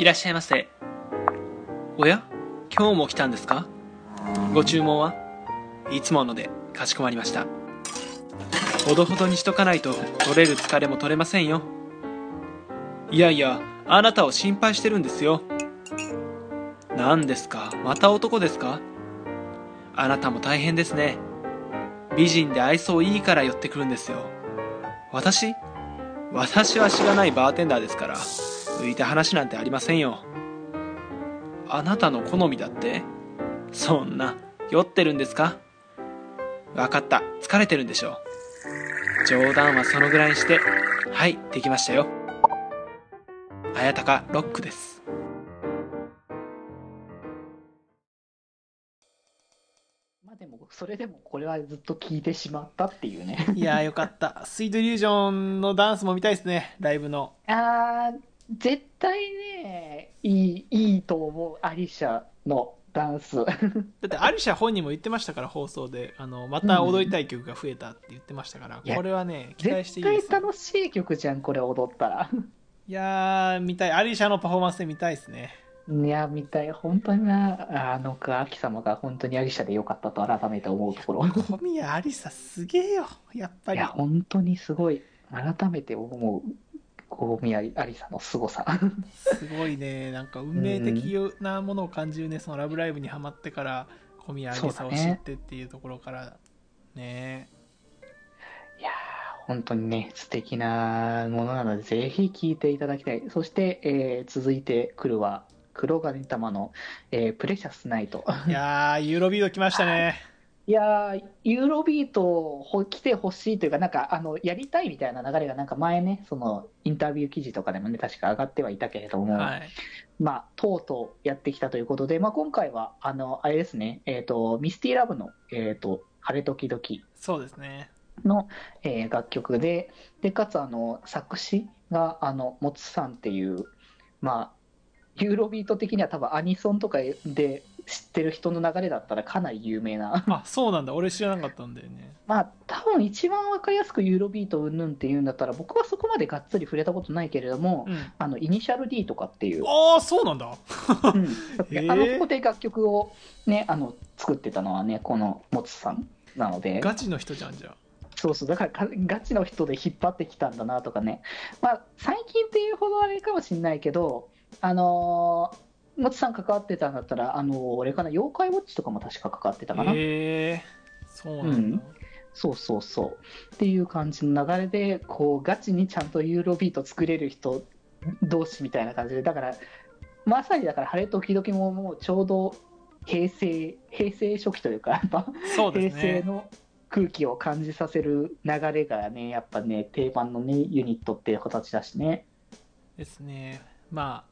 いらっしゃいませ。おや？今日も来たんですか？ご注文は？いつものでかしこまりました。ほどほどにしとかないと取れる疲れも取れませんよ。いやいや、あなたを心配してるんですよ。何ですか？また男ですか？あなたも大変ですね。美人で愛想いいから寄ってくるんですよ。私？私はしがないバーテンダーですから、浮いた話なんてありませんよ。あなたの好みだって？そんな、酔ってるんですか？わかった、疲れてるんでしょう。冗談はそのぐらいにして、はい、できましたよ。綾鷹ロックです。まあでも、それでもこれはずっと聞いてしまったっていうね。いやーよかった。スイートイリュージョンのダンスも見たいですね、ライブの。あー、絶対ね、いい、いいと思う、アリシャのダンス。だってアリシャ本人も言ってましたから放送で。あのまた踊りたい曲が増えたって言ってましたから、いやこれはね期待して絶いいですよ。対楽しい曲じゃん、これ踊ったら。いやー見たい。アリシャのパフォーマンスで見たいですね。いや、みたい、本当にな、あの、アキ様が本当にアリシャでよかったと改めて思うところ。小宮アリサすげえよやっぱり。いや、本当にすごい、改めて思う、こう、宮アリサの凄さ。すごいねなんか運命的なものを感じるねその「ラブライブ!」にハマってから小宮アリサを知ってっていうところからねいやー、本当にね、素敵なものなので、ぜひ聴いていただきたい。そして、えー続いてくるは、黒金玉の、えープレシャスナイト。いやーユーロビート来ましたねいやー、ユーロビートほ来てほしいというか、なんか、あの、やりたいみたいな流れが、なんか前ね、その、インタビュー記事とかでもね、確か上がってはいたけれども、はい。まあ、とうとうやってきたということで、まあ、今回は、あの、あれですね、えっ、と、ミスティラブの、えっ、と、晴れ時々そうですね。の、えー楽曲で、で、かつ、あの、作詞が、あの、もつさんっていう、まあ、ユーロビート的には多分アニソンとかで知ってる人の流れだったらかなり有名な、あそうなんだ。俺知らなかったんだよね。まあ、多分一番わかりやすくユーロビートうんぬんっていうんだったら、僕はそこまでがっつり触れたことないけれども、うん。あの、イニシャル D とかっていう、ああそうなんだ。うん、あの、ここで楽曲をね、あの、作ってたのはね、このもつさんなので、ガチの人じゃんじゃあ。そうそう、だからかガチの人で引っ張ってきたんだなとかね、まあ、最近っていうほどあれかもしれないけど、あのー、もつさん関わってたんだったら、あのー、俺かな、妖怪ウォッチとかも確か関わってたかな。へえそうなんだ、そうそうそう。っていう感じの流れで、こう、ガチにちゃんとユーロビート作れる人同士みたいな感じで、だから、まさにだから、晴れ時々ももうちょうど平成、平成初期というか、やっぱ、そうで平成の空気を感じさせる流れがね、やっぱね、定番のね、ユニットっていう形だしね。ですねまあ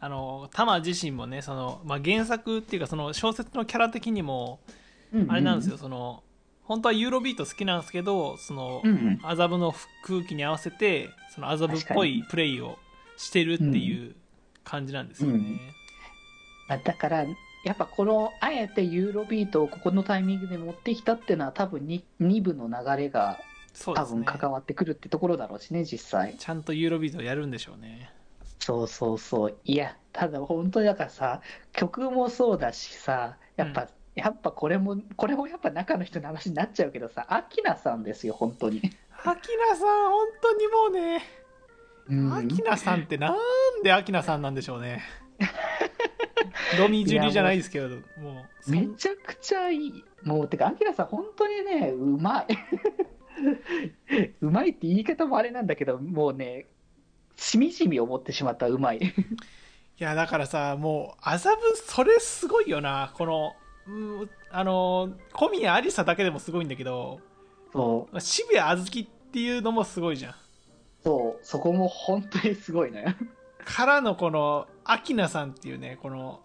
あのタマ自身もねその、まあ、原作っていうかその小説のキャラ的にもあれなんですよ、その本当はユーロビート好きなんですけどその、うんうん。麻布の空気に合わせてその麻布っぽいプレイをしてるっていう感じなんですよね、うん。まあだから、やっぱこの、あえてユーロビートをここのタイミングで持ってきたっていうのは、多分 2, 2部の流れが多分関わってくるってところだろうしね、実際。ちゃんとユーロビートをやるんでしょうねそうそうそう。いや、ただ本当にだからさ、曲もそうだしさ、やっぱ、うんやっぱこれも、これもやっぱ中の人の話になっちゃうけどさ、アキナさんですよ、本当に。アキナさん本当にもうねうんアキナさんってなんでアキナさんなんでしょうね ロミジュリじゃないですけどもうそんめちゃくちゃいい。もう、てか、アキラさん、本当にね、うまい。うまいって言い方もあれなんだけど、もうね、しみじみ思ってしまった、うまい。いやだからさもう麻布それすごいよなこのうんあの小宮ありさだけでもすごいんだけどそう、渋谷あずきっていうのもすごいじゃんそう、そこも本当にすごいね。からのこのアキナさんっていうねこの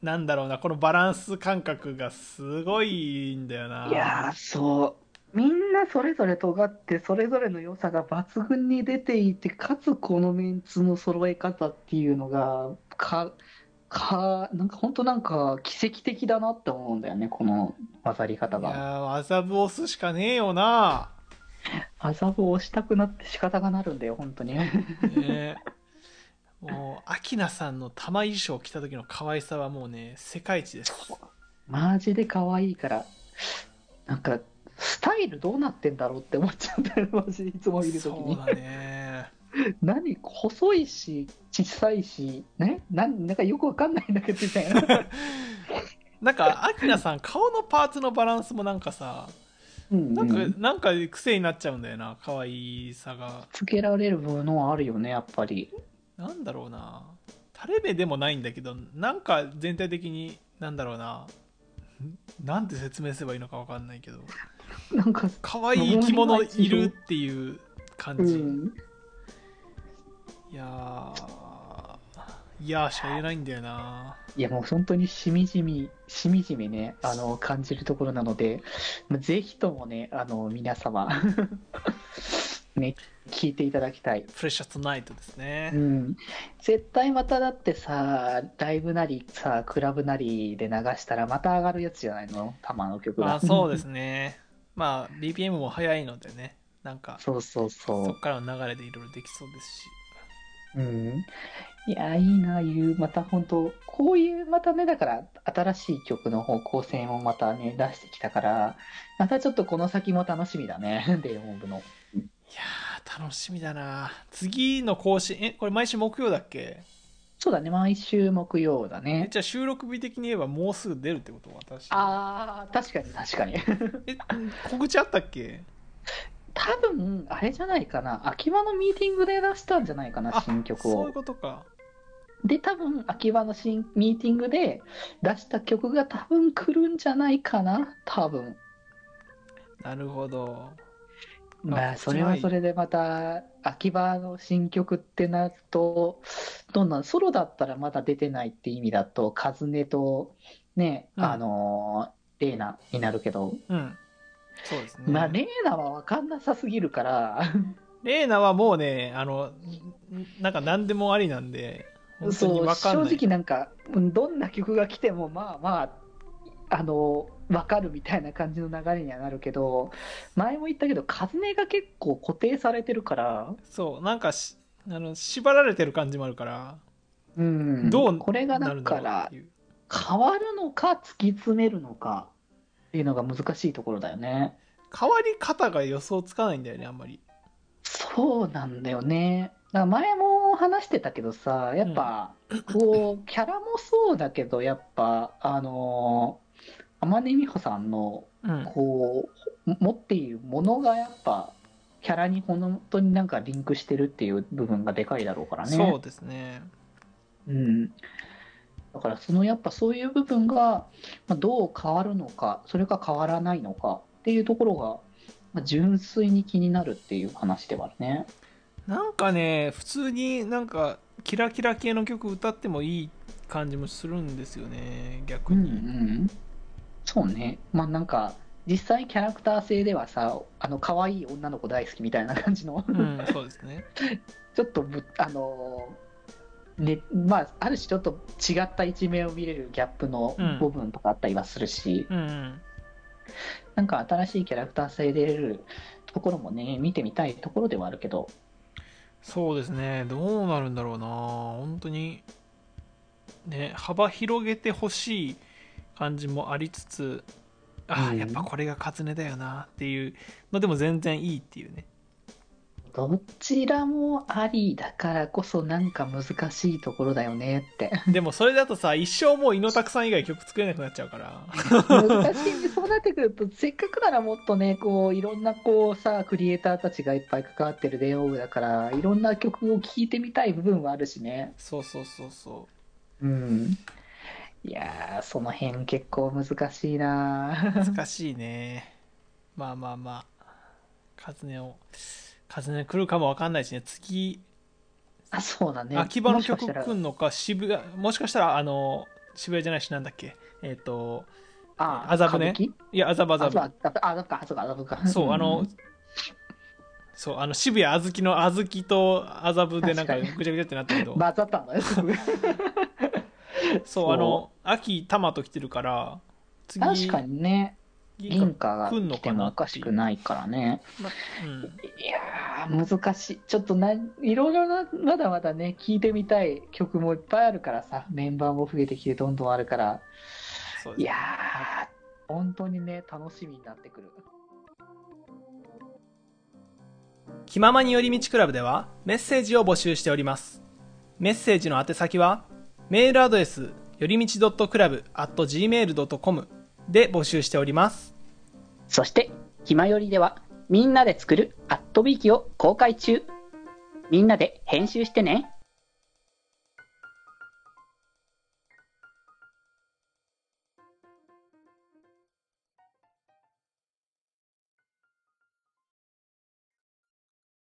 なんだろうなこのバランス感覚がすごいんだよないやー、そう。みんなそれぞれ尖って、それぞれの良さが抜群に出ていて、かつこのメンツの揃え方っていうのが、か、か、なんか本当なんか奇跡的だなって思うんだよね、この混ざり方いや麻布押すしかねえよな。麻布を押したくなって仕方がなるんだよ、本当に。ね。もうアキナさんの玉衣装着た時の可愛さはもうね世界一です。マジで可愛いから、なんか、スタイルどうなってんだろうって思っちゃうんだよ、マジでいつも見るときに。そうだね。何細いし、小さいし、ね？なんなんかよくわかんないんだけど、みたいな。なんかアキナさん顔のパーツのバランスもなんかさうんなんか、うんなんか癖になっちゃうんだよな可愛さが。つけられるものはあるよね、やっぱり。なんだろうな。垂れ目でもないんだけどなんか全体的になんだろうな。なんて説明すればいいのかわかんないけど なんか、可愛い生き物いるっていう感じ、うん。いやーいやーしか言えないんだよないやもう本当にしみじみ、しみじみね、あの、感じるところなので、ぜひともね、あの、皆様、ね、聞いていただきたい。プレシャスナイトですねう、ん。絶対まただってさ、ライブなりさ、クラブなりで流したらまた上がるやつじゃないの？玉の曲が。まあそうですねまあ BPM も速いのでねなんかそうそうそそっからの流れでいろいろできそうですしう。うん。いや、いいな、いう、また本当、こういう、またね、だから、新しい曲の方向性もまたね、出してきたから、またちょっとこの先も楽しみだね、デイモンブの。いやー楽しみだな次の更新えこれ毎週木曜だっけ？そうだね、毎週木曜だえね。じゃあ収録日的に言えばもうすぐ出るってこと？私あー、確かに確かに。え告知あったっけ？多分、あれじゃないかな、秋葉のミーティングで出したんじゃないかな、あ新曲をそういう。ことかで、多分、秋葉の新ミーティングで出した曲が多分来るんじゃないかな、多分。なるほどまあ、あそれはそれでまた、秋葉の新曲ってなると、どんな、ソロだったらまだ出てないって意味だと、カズネと、ね、うん。あのー、レーナになるけど、うん。そうですね。まあ、レーナは分かんなさすぎるから、レーナはもうねあのんなんか何でもありなんで本当にそう、分かんない。正直なんか、うんどんな曲が来ても、まあまあ、あの、わかるみたいな感じの流れにはなるけど、前も言ったけど、カズネが結構固定されてるから、そうなんかしあの縛られてる感じもあるから、うん、どうこれがだから変わるのか突き詰めるのかっていうのが難しいところだよね。変わり方が予想つかないんだよねあんまりそうなんだよね。だから前も話してたけどさ、やっぱ、こう、キャラもそうだけど、やっぱ、あのー、天音美穂さんの、うんこう、持っているものがやっぱ、キャラに本当になんかリンクしてるっていう部分がでかいだろうからね。そうですねうん。だからそのやっぱそういう部分がまあどう変わるのか、それか変わらないのかっていうところが、まあ、純粋に気になるっていう話ではあるね。なんかね普通になんかキラキラ系の曲歌ってもいい感じもするんですよね逆うんうに、ん。そうね。まあなんか、実際キャラクター性ではさ、あの可愛い女の子大好きみたいな感じの、うん、そうですね。ちょっとぶあのね、まあ、ある種ちょっと違った一面を見れるギャップのうん。部分とかあったりはするし、うんうん。なんか新しいキャラクター性で出れるところもね、見てみたいところではあるけど、そうですね。どうなるんだろうな。本当にね幅広げてほしい感じもありつつああ、うん。やっぱこれがカツネだよなっていう。のでも全然いいっていうね。どちらもありだからこそなんか難しいところだよねって。でもそれだとさ一生もう猪拓さん以外曲作れなくなっちゃうから。難しいそうなってくるとせっかくならもっとねこういろんなこうさクリエイターたちがいっぱい関わってる電王部だからいろんな曲を聴いてみたい部分はあるしね。そうそうそうそうんいやーその辺結構難しいうな難しいね。まあまあまあ。カズネをカズネ来るかもわかんないしね。次あそうだね。秋葉の曲来んのか渋谷もしかしたらあの渋谷じゃないしなんだっけ？えっ、とあ麻布ね。いや麻布麻布。あかそうか麻布か。そう、あのん、そう、あの、渋谷あずきのあずきと麻布でなんかぐちゃぐちゃってなったけど、混ざったんだねすごい そう、あの、秋、玉と来てるから、次、確かにね銀貨が来んの来てもおかしくないからね。うん、いやー、難しい。ちょっとな、いろいろな、まだまだね、聴いてみたい曲もいっぱいあるからさ、メンバーも増えてきてどんどんあるから、そうですいやー、本当にね、楽しみになってくる。気ままに寄り道クラブではメッセージを募集しております。メッセージの宛先は、メールアドレス、よりみち .club.gmail.com で募集しております。そして、ひまよりでは、みんなで作るアットビーキを公開中。みんなで編集してね。